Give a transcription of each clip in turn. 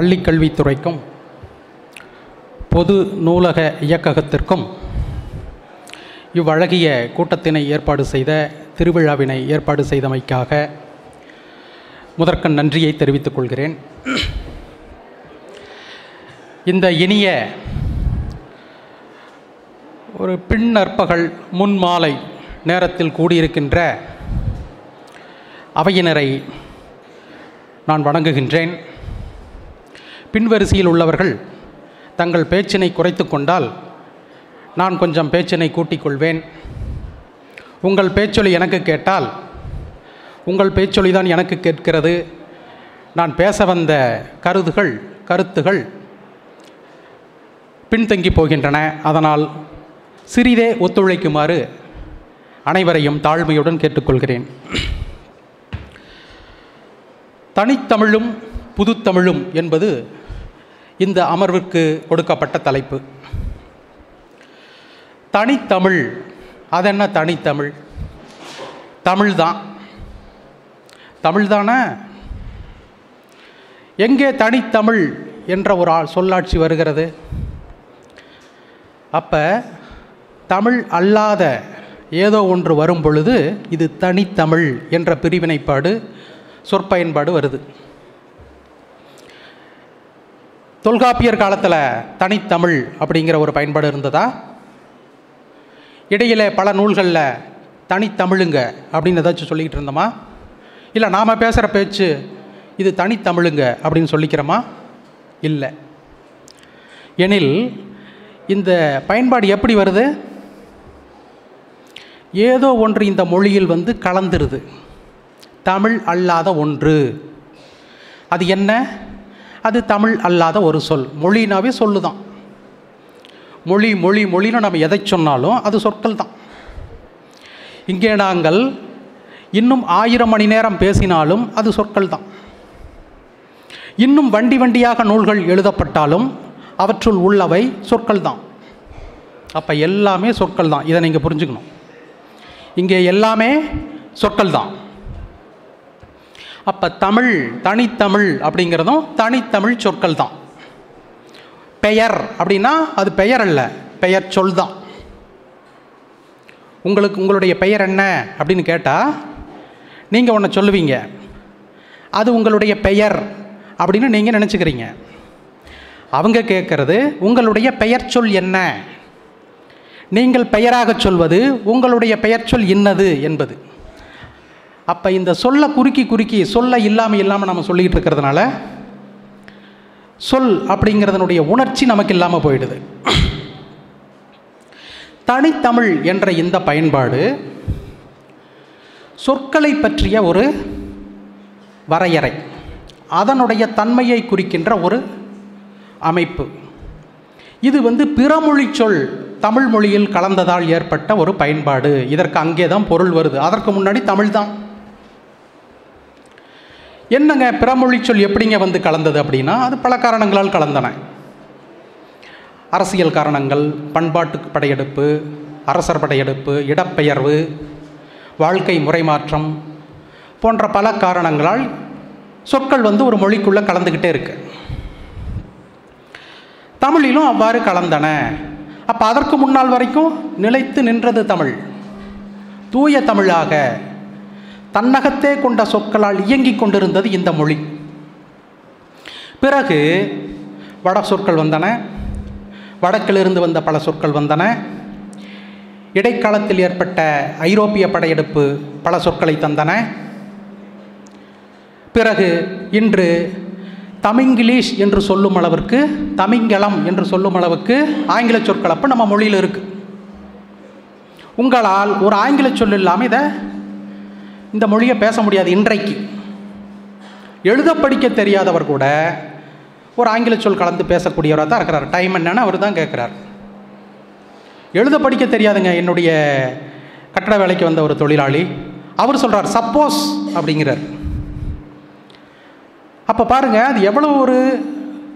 பள்ளிக்கல்வித்துறைக்கும் பொது நூலக இயக்ககத்திற்கும் இவ்வழகிய கூட்டத்தினை ஏற்பாடு செய்த திருவிழாவினை ஏற்பாடு செய்தமைக்காக முதற்கண் நன்றியை தெரிவித்துக் கொள்கிறேன். இந்த இனிய ஒரு பின்னற்பகல் முன்மாலை நேரத்தில் கூடியிருக்கின்ற அவையினரை நான் வணங்குகின்றேன். பின்வரிசையில் உள்ளவர்கள் தங்கள் பேச்சினை குறைத்து கொண்டால் நான் கொஞ்சம் பேச்சினை கூட்டிக் கொள்வேன் உங்கள் பேச்சொலி எனக்கு கேட்டால் உங்கள் பேச்சொலி தான் எனக்கு கேட்கிறது. நான் பேச வந்த கருதுகள் கருத்துகள் பின்தங்கி போகின்றன. அதனால் சிறிதே ஒத்துழைக்குமாறு அனைவரையும் தாழ்மையுடன் கேட்டுக்கொள்கிறேன். தனித்தமிழும் புதுத்தமிழும் என்பது இந்த அமர்விற்கு கொடுக்கப்பட்ட தலைப்பு. தனித்தமிழ். அது என்ன தனித்தமிழ்? தமிழ் தான். தமிழ் தானே? எங்கே தனித்தமிழ் என்ற ஒரு சொல்லாட்சி வருகிறது? அப்போ தமிழ் அல்லாத ஏதோ ஒன்று வரும் பொழுது இது தனித்தமிழ் என்ற பிரிவினைப்பாடு சொற்பயன்பாடு வருது. தொல்காப்பியர் காலத்தில் தனித்தமிழ் அப்படிங்கிற ஒரு பயன்பாடு இருந்ததா? இடையில் பல நூல்களில் தனித்தமிழுங்க அப்படின்னு ஏதாச்சும் சொல்லிக்கிட்டு இருந்தோமா? இல்லை நாம் பேசுகிற பேச்சு இது தனித்தமிழுங்க அப்படின்னு சொல்லிக்கிறோமா? இல்லை. எனில் இந்த பயன்பாடு எப்படி வருது? ஏதோ ஒன்று இந்த மொழியில் வந்து கலந்துருது. தமிழ் அல்லாத ஒன்று. அது என்ன? அது தமிழ் அல்லாத ஒரு சொல். மொழினாவே சொல்லுதான். மொழி மொழி மொழின்னு நம்ம எதை சொன்னாலும் அது சொற்கள் தான் இங்கே நாங்கள் இன்னும் ஆயிரம் மணி நேரம் பேசினாலும் அது சொற்கள் தான் இன்னும் வண்டி வண்டியாக நூல்கள் எழுதப்பட்டாலும் அவற்றுள் உள்ளவை சொற்கள் தான் அப்போ எல்லாமே சொற்கள் தான் இதை நீங்கள் புரிஞ்சுக்கணும். இங்கே எல்லாமே சொற்கள் தான் அப்போ தமிழ் தனித்தமிழ் அப்படிங்கிறதும் தனித்தமிழ் சொற்கள் தான் பெயர் அப்படின்னா அது பெயர் அல்ல பெயர் சொல் தான் உங்களுக்கு உங்களுடைய பெயர் என்ன அப்படின்னு கேட்டால் நீங்கள் ஒன்று சொல்லுவீங்க. அது உங்களுடைய பெயர் அப்படின்னு நீங்கள் நினச்சிக்கிறீங்க. அவங்க கேட்குறது உங்களுடைய பெயர் சொல் என்ன? நீங்கள் பெயராக சொல்வது உங்களுடைய பெயர் சொல் இன்னது என்பது. அப்போ இந்த சொல்லை குறுக்கி குறுக்கி சொல்ல இல்லாமல் இல்லாமல் நம்ம சொல்லிக்கிட்டு இருக்கிறதுனால சொல் அப்படிங்கிறதனுடைய உணர்ச்சி நமக்கு இல்லாமல் போயிடுது. தனித்தமிழ் என்ற இந்த பயன்பாடு சொற்களை பற்றிய ஒரு வரையறை அதனுடைய தன்மையை குறிக்கின்ற ஒரு அமைப்பு. இது வந்து பிறமொழி சொல் தமிழ் மொழியில் கலந்ததால் ஏற்பட்ட ஒரு பயன்பாடு. இதற்கு அங்கே தான் பொருள் வருது. அதற்கு முன்னாடி தமிழ் தான் என்னங்க பிறமொழி சொல் எப்படிங்க வந்து கலந்தது அப்படின்னா அது பல காரணங்களால் கலந்தன. அரசியல் காரணங்கள் பண்பாட்டு படையெடுப்பு அரசர் படையெடுப்பு இடப்பெயர்வு வாழ்க்கை முறை மாற்றம் போன்ற பல காரணங்களால் சொற்கள் வந்து ஒரு மொழிக்குள்ளே கலந்துக்கிட்டே இருக்கு. தமிழிலும் அவ்வாறு கலந்தன. அப்போ அதற்கு முன்னால் வரைக்கும் நிலைத்து நின்றது தமிழ். தூய தமிழாக தன்னகத்தே கொண்ட சொற்களால் இயங்கிக் கொண்டிருந்தது இந்த மொழி. பிறகு வட சொற்கள் வந்தன வடக்கிலிருந்து வந்த பல சொற்கள் வந்தன. இடைக்காலத்தில் ஏற்பட்ட ஐரோப்பிய படையெடுப்பு பல சொற்களை தந்தன. பிறகு இன்று தமிங்கிலீஷ் என்று சொல்லும் அளவிற்கு தமிங்கலம் என்று சொல்லும் அளவுக்கு ஆங்கில அப்போ நம்ம மொழியில் இருக்குது உங்களால் ஒரு ஆங்கில சொல் இல்லாமல் இதை இந்த மொழியை பேச முடியாது இன்றைக்கு. எழுத படிக்க தெரியாதவர் கூட ஒரு ஆங்கில சொல் கலந்து பேசக்கூடியவராக தான் இருக்கிறார். டைம் என்னன்னு அவர் தான் கேட்குறார். எழுத படிக்க தெரியாதுங்க என்னுடைய கட்டட வேலைக்கு வந்த ஒரு தொழிலாளி. அவர் சொல்கிறார் சப்போஸ் அப்படிங்கிறார். அப்போ பாருங்கள் அது எவ்வளோ ஒரு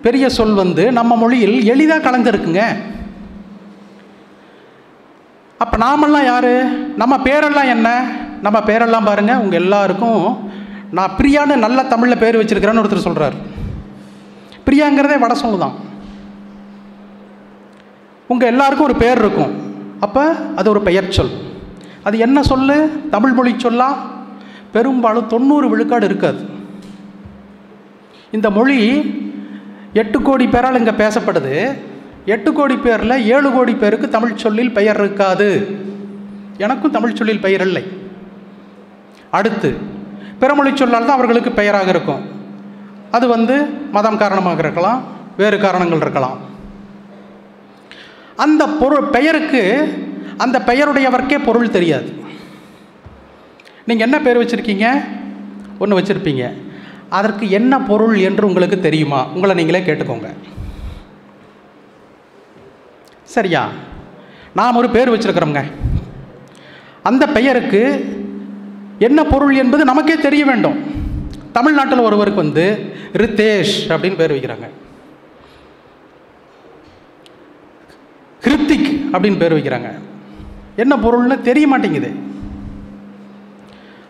பெரிய சொல் வந்து நம்ம மொழியில் எளிதாக கலந்துருக்குங்க. அப்போ நாமெல்லாம் யார்? நம்ம பேரெல்லாம் என்ன? நம்ம பேரெல்லாம் பாருங்கள் உங்கள் எல்லாருக்கும் நான் பிரியான்னு நல்ல தமிழில் பேர் வச்சிருக்கிறேன்னு ஒருத்தர் சொல்கிறார் பிரியாங்கிறதே வட சொல்லு தான். உங்கள் எல்லாருக்கும் ஒரு பேர் இருக்கும். அப்போ அது ஒரு பெயர் சொல். அது என்ன சொல்லு? தமிழ் மொழி சொல்லா? பெரும்பாலும் தொண்ணூறு விழுக்காடு இருக்காது. இந்த மொழி எட்டு கோடி பேரால் இங்கே பேசப்படுது. எட்டு கோடி பேரில் ஏழு கோடி பேருக்கு தமிழ் சொல்லில் பெயர் இருக்காது. எனக்கும் தமிழ் சொல்லில் பெயர் இல்லை. அடுத்து பிறமொழி சொல்லால் தான் அவர்களுக்கு பெயராக இருக்கும். அது வந்து மதம் காரணமாக இருக்கலாம் வேறு காரணங்கள் இருக்கலாம். அந்த பொருள் பெயருக்கு அந்த பெயருடையவர்க்கே பொருள் தெரியாது. நீங்கள் என்ன பேர் வச்சுருக்கீங்க? ஒன்று வச்சுருப்பீங்க. அதற்கு என்ன பொருள் என்று உங்களுக்கு தெரியுமா? உங்களை நீங்களே கேட்டுக்கோங்க. சரியா? நாம் ஒரு பேர் வச்சுருக்குறோங்க அந்த பெயருக்கு என்ன பொருள் என்பது நமக்கே தெரிய வேண்டும். தமிழ்நாட்டில் ஒருவருக்கு வந்து ரித்தேஷ் அப்படின்னு பேர் வைக்கிறாங்க. கிருத்திக் அப்படின்னு பேர் வைக்கிறாங்க. என்ன பொருள்னு தெரிய மாட்டேங்குது.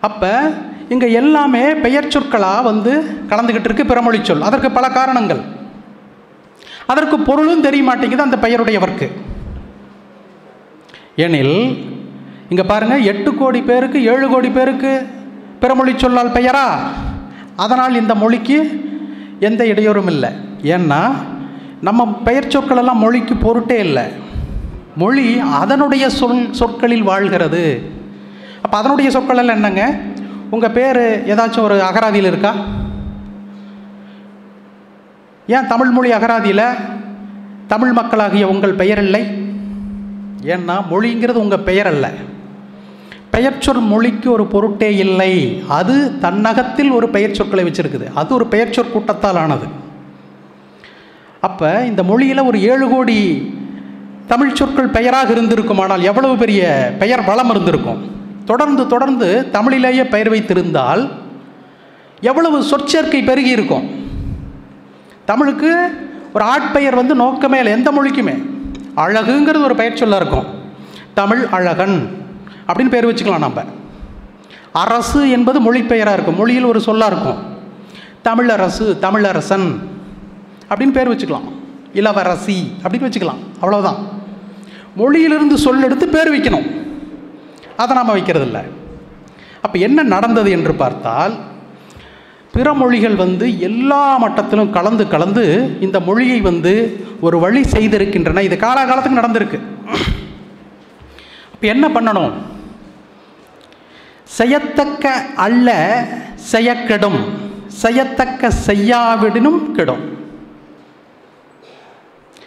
அப்போ இங்கே எல்லாமே பெயர் சொற்களாக வந்து கலந்துக்கிட்டு இருக்கு பிறமொழி சொல். அதற்கு பல காரணங்கள். அதற்கு பொருளும் தெரிய மாட்டேங்குது அந்த பெயருடையவர்க்கு. எனில் இங்கே பாருங்கள் எட்டு கோடி பேருக்கு ஏழு கோடி பேருக்கு பிறமொழி சொல்லால் பெயரா? அதனால் இந்த மொழிக்கு எந்த இடையூறும் இல்லை. ஏன்னா நம்ம பெயர் சொற்கள் எல்லாம் மொழிக்கு பொருட்டே இல்லை. மொழி அதனுடைய சொல் சொற்களில் வாழ்கிறது. அப்போ அதனுடைய சொற்களெல்லாம் என்னங்க? உங்கள் பேர் ஏதாச்சும் ஒரு அகராதியில் இருக்கா? ஏன் தமிழ் மொழி அகராதியில் தமிழ் மக்களாகிய உங்கள் பெயர் இல்லை ஏன்னா மொழிங்கிறது உங்கள் பெயர் அல்ல பெயர்ச்சொல் மொழிக்கு ஒரு பொருட்டே இல்லை. அது தன்னகத்தில் ஒரு பெயர் சொற்களை வச்சிருக்குது. அது ஒரு பெயர் கூட்டத்தால் ஆனது. அப்போ இந்த மொழியில் ஒரு ஏழு கோடி தமிழ் சொற்கள் பெயராக இருந்திருக்குமானால் எவ்வளவு பெரிய பெயர் வளம் இருந்திருக்கும்? தொடர்ந்து தொடர்ந்து தமிழிலேயே பெயர் வைத்திருந்தால் எவ்வளவு சொற்சேர்க்கை பெருகி இருக்கும்? தமிழுக்கு ஒரு ஆட்பெயர் வந்து நோக்கமே இல்லை. எந்த மொழிக்குமே. அழகுங்கிறது ஒரு பெயர் சொல்ல இருக்கும். தமிழ் அழகன். அப்படின்னு பேர் வச்சுக்கலாம் நம்ம. அரசு என்பது மொழிப்பெயராக இருக்கும். மொழியில் ஒரு சொல்லாக இருக்கும். தமிழரசு தமிழரசன் அப்படின்னு பேர் வச்சுக்கலாம். இளவரசி அப்படின்னு வச்சுக்கலாம். அவ்வளோதான் மொழியிலிருந்து சொல் எடுத்து பேர் வைக்கணும். அதை நாம் வைக்கிறதில்ல. அப்போ என்ன நடந்தது என்று பார்த்தால் பிற மொழிகள் வந்து எல்லா மட்டத்திலும் கலந்து கலந்து இந்த மொழியை வந்து ஒரு வழி செய்திருக்கின்றன. இது காலாகாலத்துக்கு நடந்திருக்கு. இப்போ என்ன பண்ணணும்? செய்யத்தக்க அல்ல செய்யக்கெடும். செய்யத்தக்க செய்யாவிடனும் கெடும்.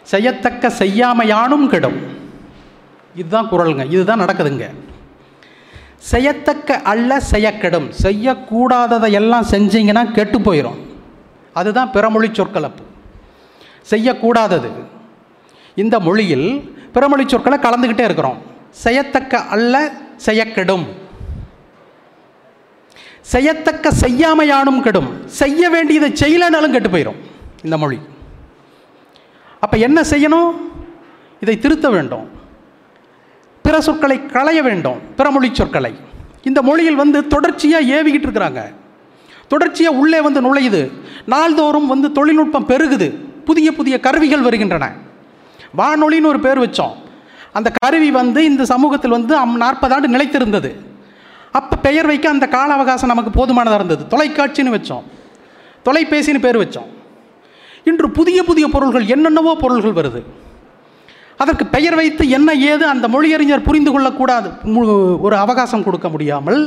செய்யத்தக்க செய்யாமையானும் கெடும். இதுதான் குரலுங்க இதுதான் நடக்குதுங்க. செய்யத்தக்க அல்ல செய்யக்கெடும். செய்யக்கூடாததை எல்லாம் செஞ்சீங்கன்னா கெட்டு போயிடும் அதுதான் பிறமொழி சொற்கலப்பு. செய்யக்கூடாதது. இந்த மொழியில் பிறமொழி சொற்களை கலந்துக்கிட்டே இருக்கிறோம். செய்யத்தக்க அல்ல செய்யக்கெடும். செய்யத்தக்க செய்யாமையானும் கெடும். செய்ய வேண்டியதை செய்யலைனாலும் கெட்டு போயிடும் இந்த மொழி. அப்போ என்ன செய்யணும்? இதை திருத்த வேண்டும். பிற சொற்களை களைய வேண்டும். பிறமொழி சொற்களை. இந்த மொழியில் வந்து தொடர்ச்சியாக ஏவிக்கிட்டு இருக்கிறாங்க. தொடர்ச்சியாக உள்ளே வந்து நுழையுது. நாள்தோறும் வந்து தொழில்நுட்பம் பெருகுது. புதிய புதிய கருவிகள் வருகின்றன. வானொலின்னு ஒரு பேர் வச்சோம். அந்த கருவி வந்து இந்த சமூகத்தில் வந்து அம் நாற்பது ஆண்டு நிலைத்திருந்தது. அப்போ பெயர் வைக்க அந்த கால அவகாசம் நமக்கு போதுமானதாக இருந்தது. தொலைக்காட்சின்னு வச்சோம். தொலைபேசின்னு பேர் வச்சோம். இன்று புதிய புதிய பொருள்கள் என்னென்னவோ பொருள்கள் வருது. அதற்கு பெயர் வைத்து என்ன ஏது அந்த மொழியறிஞர் புரிந்து கொள்ளக்கூடாது. ஒரு அவகாசம் கொடுக்க முடியாமல்.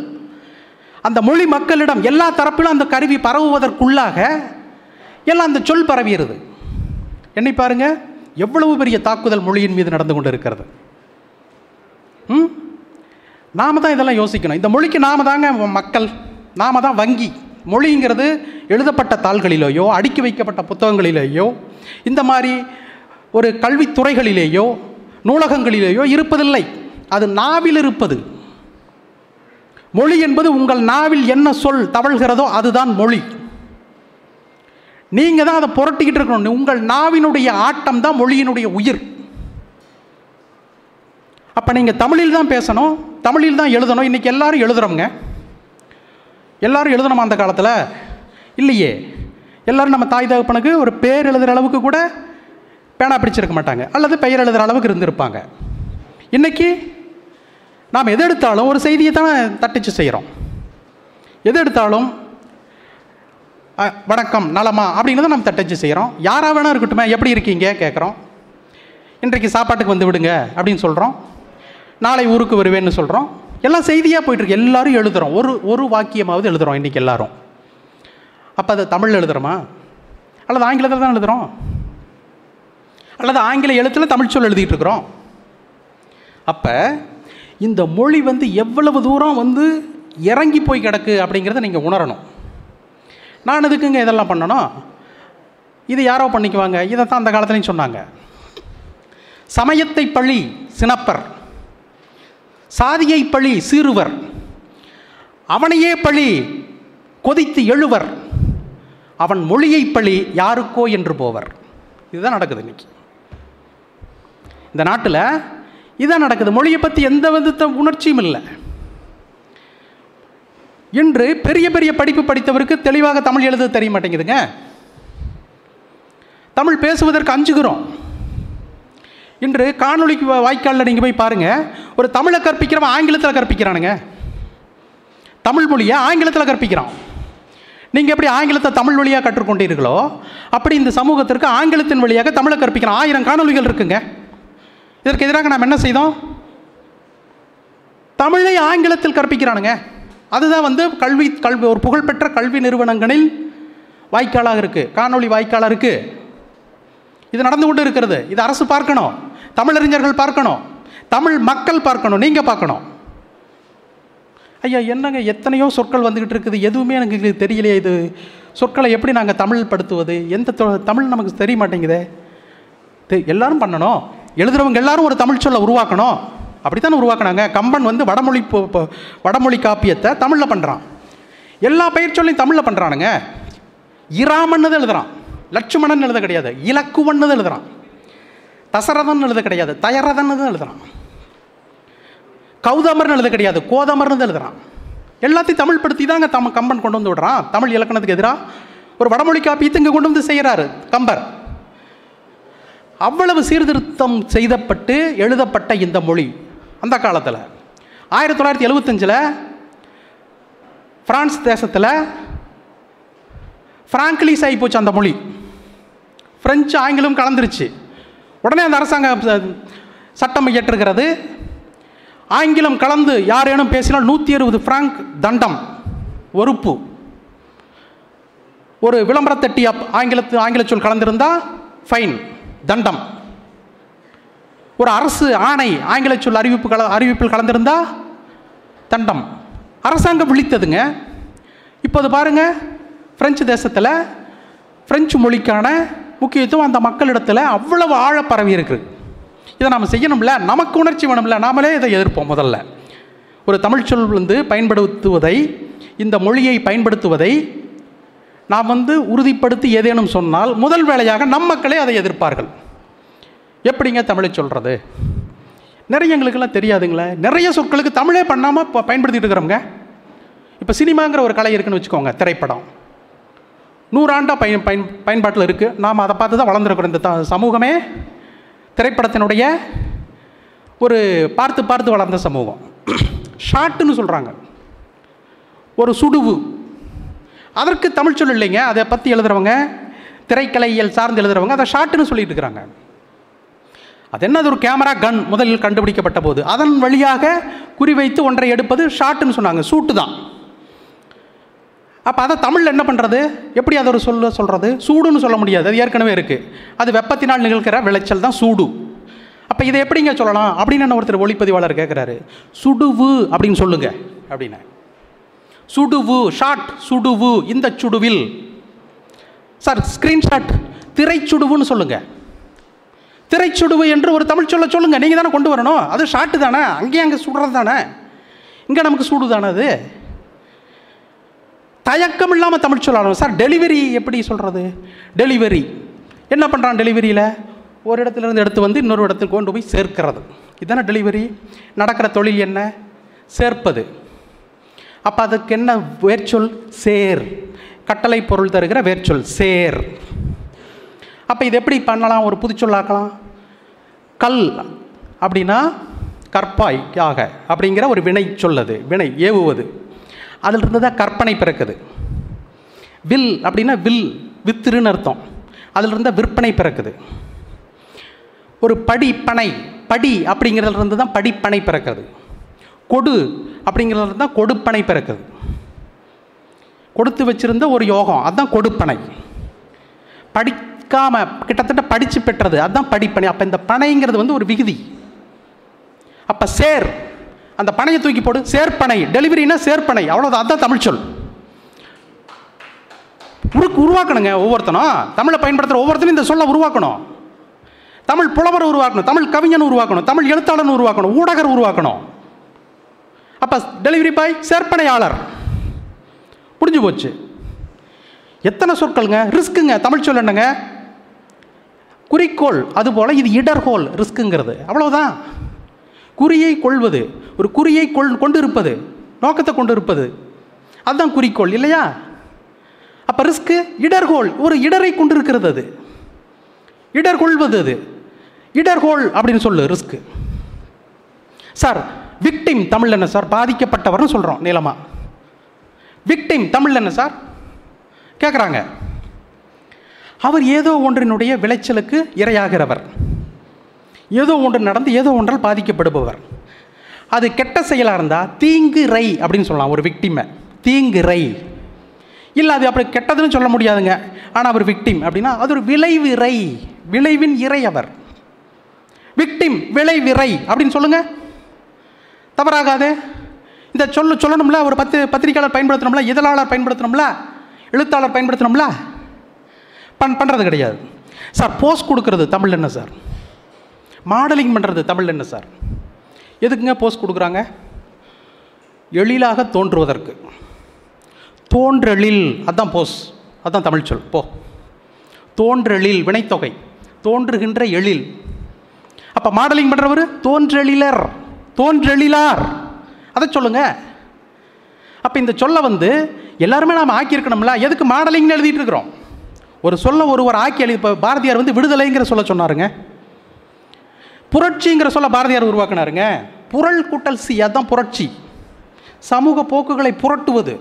அந்த மொழி மக்களிடம் எல்லா தரப்பிலும் அந்த கருவி பரவுவதற்குள்ளாக எல்லாம் அந்த சொல் பரவியிருது என்னை பாருங்க எவ்வளவு பெரிய தாக்குதல் மொழியின் மீது நடந்து கொண்டு இருக்கிறது ம்? நாம் தான் இதெல்லாம் யோசிக்கணும். இந்த மொழிக்கு நாம தாங்க மக்கள். நாம தான் வங்கி. மொழிங்கிறது எழுதப்பட்ட தாள்களிலேயோ அடுக்கி வைக்கப்பட்ட புத்தகங்களிலேயோ இந்த மாதிரி ஒரு கல்வித்துறைகளிலேயோ நூலகங்களிலேயோ இருப்பதில்லை. அது நாவில் இருப்பது. மொழி என்பது உங்கள் நாவில் என்ன சொல் தவழ்கிறதோ அதுதான் மொழி. நீங்கள் தான் அதை புரட்டிக்கிட்டு இருக்கணும். உங்கள் நாவினுடைய ஆட்டம் தான் மொழியினுடைய உயிர். அப்போ நீங்கள் தமிழில் தான் பேசணும். தமிழில் தான் எழுதணும். இன்றைக்கி எல்லாரும் எழுதுகிறோங்க எல்லாரும் எழுதணுமா அந்த காலத்தில்? இல்லையே. எல்லோரும் நம்ம தாய் தகப்பனுக்கு ஒரு பேர் எழுதுகிற அளவுக்கு கூட பேனா பிடிச்சிருக்க மாட்டாங்க. அல்லது பெயர் எழுதுகிற அளவுக்கு இருந்திருப்பாங்க. இன்றைக்கி நாம் எது எடுத்தாலும் ஒரு செய்தியை தானே தட்டிச்சு செய்கிறோம் எது எடுத்தாலும் வணக்கம் நலமா அப்படின்னு தான் நம்ம தட்டச்சு செய்கிறோம் யாராக வேணா இருக்கட்டுமே எப்படி இருக்கீங்க கேட்குறோம் இன்றைக்கு சாப்பாட்டுக்கு வந்து விடுங்க அப்படின்னு சொல்கிறோம் நாளை ஊருக்கு வருவேன்னு சொல்கிறோம் எல்லாம் செய்தியாக போயிட்டுருக்கு எல்லாரும் எழுதுகிறோம் ஒரு ஒரு வாக்கியமாவது எழுதுகிறோம் இன்றைக்கி எல்லாரும். அப்போ அதை தமிழில் எழுதுகிறோமா அல்லது ஆங்கிலத்தில் தான் எழுதுகிறோம் அல்லது ஆங்கில எழுத்தில் தமிழ் சொல் எழுதிட்டு இருக்கிறோம்? அப்போ இந்த மொழி வந்து எவ்வளவு தூரம் வந்து இறங்கி போய் கிடக்கு அப்படிங்கிறத நீங்கள் உணரணும். நான் எதுக்குங்க இதெல்லாம் பண்ணணும்? இது யாரோ பண்ணிக்குவாங்க? இதை தான் அந்த காலத்துலேயும் சொன்னாங்க. சமயத்தை பழி சினப்பர். சாதியை பழி சீறுவர். அவனையே பழி கொதித்து எழுவர். அவன் மொழியை பழி யாருக்கோ என்று போவர். இதுதான் நடக்குது இன்னைக்கு. இந்த நாட்டில் இதுதான் நடக்குது. மொழியை பற்றி எந்த விதத்த உணர்ச்சியும் இல்லை. இன்று பெரிய பெரிய படிப்பு படித்தவருக்கு தெளிவாக தமிழ் எழுத தெரிய மாட்டேங்குதுங்க. தமிழ் பேசுவதற்கு அஞ்சுகிறோம். இன்று காணொலிக்கு வாய்க்காலில் நீங்கள் போய் பாருங்கள் ஒரு தமிழை கற்பிக்கிறவன் ஆங்கிலத்தில் கற்பிக்கிறானுங்க. தமிழ் மொழியை ஆங்கிலத்தில் கற்பிக்கிறான். நீங்கள் எப்படி ஆங்கிலத்தை தமிழ் வழியாக கற்றுக்கொண்டீர்களோ அப்படி இந்த சமூகத்திற்கு ஆங்கிலத்தின் வழியாக தமிழை கற்பிக்கிறான். ஆயிரம் காணொலிகள் இருக்குங்க. இதற்கு எதிராக நாம் என்ன செய்தோம்? தமிழை ஆங்கிலத்தில் கற்பிக்கிறானுங்க. அதுதான் வந்து கல்வி கல்வி ஒரு புகழ்பெற்ற கல்வி நிறுவனங்களில் வாய்க்காலாக இருக்குது காணொளி வாய்க்காலாக இருக்குது இது நடந்து கொண்டு இருக்கிறது. இது அரசு பார்க்கணும். தமிழறிஞர்கள் பார்க்கணும். தமிழ் மக்கள் பார்க்கணும். நீங்கள் பார்க்கணும். ஐயா என்னங்க எத்தனையோ சொற்கள் வந்துக்கிட்டு இருக்குது. எதுவுமே எனக்கு தெரியலையே. இது சொற்களை எப்படி நாங்கள் தமிழ் படுத்துவது? எந்த தொ- தமிழ் நமக்கு தெரிய மாட்டேங்குதே. தெ- எல்லாரும் பண்ணணும். எழுதுறவங்க எல்லாரும் ஒரு தமிழ் சொல்ல உருவாக்கணும். அப்படித்தானே உருவாக்குனாங்க? கம்பன் வந்து வடமொழி வடமொழி காப்பியத்தை தமிழில் பண்ணுறான் எல்லா பெயர் சொல்லையும் தமிழில் பண்ணுறானுங்க இராமன்னு எழுதுகிறான் லட்சுமணன் எழுத கிடையாது. இலக்குவன்னு எழுதுகிறான் தசரதன் எழுத கிடையாது தயரதன் எழுதுகிறான் கௌதமர்னு எழுத கிடையாது கோதமர்னு எழுதுகிறான் எல்லாத்தையும் தமிழ் படுத்தி தாங்க தம் கம்பன் கொண்டு வந்து விடுறான். தமிழ் இலக்கணத்துக்கு எதிராக ஒரு வடமொழி காப்பியத்தை இங்கே கொண்டு வந்து செய்கிறாரு கம்பர். அவ்வளவு சீர்திருத்தம் செய்தப்பட்டு எழுதப்பட்ட இந்த மொழி அந்த காலத்தில். ஆயிரத்தி தொள்ளாயிரத்தி எழுபத்தஞ்சில் ஃப்ரான்ஸ் தேசத்தில் ஃப்ராங்க்லீஸ் ஆகி போச்சு அந்த மொழி. ஃப்ரெஞ்சு ஆங்கிலம் கலந்துருச்சு. உடனே அந்த அரசாங்கம் சட்டம் இயற்றுகிறது. ஆங்கிலம் கலந்து யாரேனும் பேசினால் நூற்றி அறுபது ஃப்ராங்க் தண்டம் ஒருப்பு. ஒரு விளம்பரத்தட்டி அப் ஆங்கிலத்து ஆங்கில சொல் கலந்திருந்தா ஃபைன் தண்டம். ஒரு அரசு ஆணை ஆங்கில சொல் அறிவிப்பு கல அறிவிப்பில் கலந்திருந்தா தண்டம். அரசாங்கம் விழித்ததுங்க. இப்போது பாருங்க பிரெஞ்சு தேசத்தில் பிரெஞ்சு மொழிக்கான முக்கியத்துவம் அந்த மக்களிடத்தில் அவ்வளவு ஆழ பரவி இருக்குது இதை நாம் செய்யணும்ல? நமக்கு உணர்ச்சி வேணும்ல? நாமளே இதை எதிர்ப்போம் முதல்ல. ஒரு தமிழ் சொல் வந்து பயன்படுத்துவதை இந்த மொழியை பயன்படுத்துவதை நாம் வந்து உறுதிப்படுத்தி ஏதேனும் சொன்னால் முதல் வேலையாக நம் மக்களே அதை எதிர்ப்பார்கள். எப்படிங்க தமிழை சொல்கிறது நிறைய எங்களுக்கெல்லாம் தெரியாதுங்களே. நிறைய சொற்களுக்கு தமிழே பண்ணாமல் இப்போ பயன்படுத்திகிட்டு இருக்கிறோங்க இப்போ சினிமாங்கிற ஒரு கலை இருக்குன்னு வச்சுக்கோங்க திரைப்படம். நூறாண்டாக பயன் பயன் பயன்பாட்டில் இருக்குது நாம் அதை பார்த்து தான் வளர்ந்துருக்கிறோம். இந்த த- சமூகமே திரைப்படத்தினுடைய ஒரு பார்த்து பார்த்து வளர்ந்த சமூகம். ஷார்ட்டுன்னு சொல்கிறாங்க ஒரு சுடுவு. அதற்கு தமிழ் சொல் இல்லைங்க. அதை பற்றி எழுதுறவங்க திரைக்கலையியல் சார்ந்து எழுதுறவங்க அதை ஷார்ட்டுன்னு சொல்லிட்டு இருக்கிறாங்க. அது என்ன அது ஒரு கேமரா கன் முதலில் கண்டுபிடிக்கப்பட்ட போது. அதன் வழியாக குறிவைத்து ஒன்றை எடுப்பது ஷார்ட்டுன்னு சொன்னாங்க. சூட்டு தான் அப்போ அதை தமிழில் என்ன பண்ணுறது எப்படி அதை ஒரு சொல்ல சொல்கிறது சூடுன்னு சொல்ல முடியாது. அது ஏற்கனவே இருக்குது அது வெப்பத்தினால் நிகழ்கிற விளைச்சல் தான் சூடு. அப்போ இதை எப்படிங்க சொல்லலாம்? அப்படின்னு என்ன ஒருத்தர் ஒளிப்பதிவாளர் கேட்குறாரு சுடுவு அப்படின்னு சொல்லுங்க. அப்படின்னு. சுடுவு ஷாட் சுடுவு இந்த சுடுவில். சார் ஸ்க்ரீன்ஷாட் திரைச்சுடுவுன்னு சொல்லுங்க. திரைச்சுடுவு என்று ஒரு தமிழ் சொல்ல சொல்லுங்கள் நீங்கள் தானே கொண்டு வரணும். அது ஷாட்டு தானே. அங்கேயும் அங்கே சுடுறது தானே. இங்கே நமக்கு சூடு தானே அது? தயக்கம் இல்லாமல் தமிழ் சொல்லணும் சார் டெலிவரி எப்படி சொல்கிறது டெலிவரி என்ன பண்ணுறான் டெலிவரியில் ஒரு இடத்துல இருந்து எடுத்து வந்து இன்னொரு இடத்துக்கு கொண்டு போய் சேர்க்கிறது. இதானே டெலிவரி நடக்கிற தொழில் என்ன? சேர்ப்பது. அப்போ அதுக்கு என்ன வேர்ச்சொல்? சேர். கட்டளை பொருள் தருகிற வேர்ச்சொல் சேர். அப்போ இது எப்படி பண்ணலாம்? ஒரு புதுச்சொல்லாக்கலாம் கல் அப்படின்னா கற்பாய் அப்படிங்கிற ஒரு வினை சொல்லது. வினை ஏவுவது. அதிலிருந்து தான் கற்பனை பிறக்குது. வில் அப்படின்னா வில் வித்திருன்னு அர்த்தம். அதிலிருந்து விற்பனை பிறக்குது. ஒரு படிப்பனை படி அப்படிங்கிறதுலேருந்து தான் படிப்பனை பிறக்கிறது கொடு அப்படிங்கிறதுலேருந்து தான் கொடுப்பனை பிறக்குது. கொடுத்து வச்சிருந்த ஒரு யோகம் அதுதான் கொடுப்பனை. படிக்காம கிட்டத்தட்ட படித்து பெற்றது அதுதான் படிப்பனை. அப்போ இந்த பனைங்கிறது வந்து ஒரு விகுதி. அப்போ சேர் அந்த பனையை தூக்கி போடு. சேர்ப்பனை. டெலிவரினா சேர்ப்பனை. அவ்வளோதான் அதுதான் தமிழ் சொல். உருக்கு உருவாக்கணுங்க ஒவ்வொருத்தனும். தமிழை பயன்படுத்துகிற ஒவ்வொருத்தனும் இந்த சொல்ல உருவாக்கணும். தமிழ் புலவர் உருவாக்கணும். தமிழ் கவிஞன் உருவாக்கணும். தமிழ் எழுத்தாளன் உருவாக்கணும். ஊடகர் உருவாக்கணும். அப்போ டெலிவரி பாய் சேர்ப்பனையாளர். முடிஞ்சு போச்சு. எத்தனை சொற்களுங்க? ரிஸ்க்குங்க. தமிழ் சொல் என்னங்க? குறிக்கோள். அதுபோல் இது இடர்கோல் ரிஸ்க்குங்கிறது. அவ்வளோதான் குறியை கொள்வது. ஒரு குறியை கொள் கொண்டு இருப்பது நோக்கத்தை கொண்டு இருப்பது அதுதான் குறிக்கோள் இல்லையா? அப்போ ரிஸ்க்கு இடர்கோள். ஒரு இடரை கொண்டு இருக்கிறது அது. இடர் கொள்வது அது. இடர்கோள் அப்படின்னு சொல்லு ரிஸ்க்கு. சார் விக்டிம் தமிழ் என்ன சார்? பாதிக்கப்பட்டவர்னு சொல்கிறோம் நீளமாக விக்டிம் தமிழ் என்ன சார்? கேட்குறாங்க அவர் ஏதோ ஒன்றினுடைய விளைச்சலுக்கு இரையாகிறவர். ஏதோ ஒன்று நடந்து ஏதோ ஒன்றால் பாதிக்கப்படுபவர். அது கெட்ட செயலாக இருந்தால் தீங்கு ரை அப்படின்னு சொல்லலாம் ஒரு விக்டிமை தீங்கு ரை. இல்லை அது அப்படி கெட்டதுன்னு சொல்ல முடியாதுங்க. ஆனால் அவர் விக்டிம் அப்படின்னா அது ஒரு விளைவு ரை. விளைவின் இறை அவர். விக்டிம் விளைவிறை அப்படின்னு சொல்லுங்க. தவறாகாது. இந்த சொல்லு சொல்லணும்ல ஒரு பத்து பத்திரிகையாளர் பயன்படுத்தணும்ல இதழாளர் பயன்படுத்தணும்ல எழுத்தாளர் பயன்படுத்தணும்ல? பண் பண்ணுறது கிடையாது. சார் போஸ்ட் கொடுக்கறது தமிழ் என்ன சார்? மாடலிங் பண்ணுறது தமிழ் என்ன சார்? எதுக்குங்க போஸ்ட் கொடுக்குறாங்க? எழிலாக தோன்றுவதற்கு. தோன்றெழில் அதான் போஸ் அதான் தமிழ் சொல். போ. தோன்றெழில் வினைத்தொகை. தோன்றுகின்ற எழில். அப்போ மாடலிங் பண்ணுறவர் தோன்றெழிலர். தோன்றெழிலார். அதை சொல்லுங்கள் அப்போ இந்த சொல்ல வந்து எல்லாருமே நாம் ஆக்கியிருக்கணும்ல எதுக்கு மாடலிங்னு எழுதிட்டு இருக்கிறோம்? ஒரு சொல்ல ஒருவர் ஆக்கி எழுதி இப்போ பாரதியார் வந்து விடுதலைங்கிற சொல்ல சொன்னாருங்க. புரட்சிங்கிற சொல்ல பாரதியார் உருவாக்குனாருங்க. புரள் கூட்டல் சி அதுதான் புரட்சி. சமூக போக்குகளை புரட்டுவது.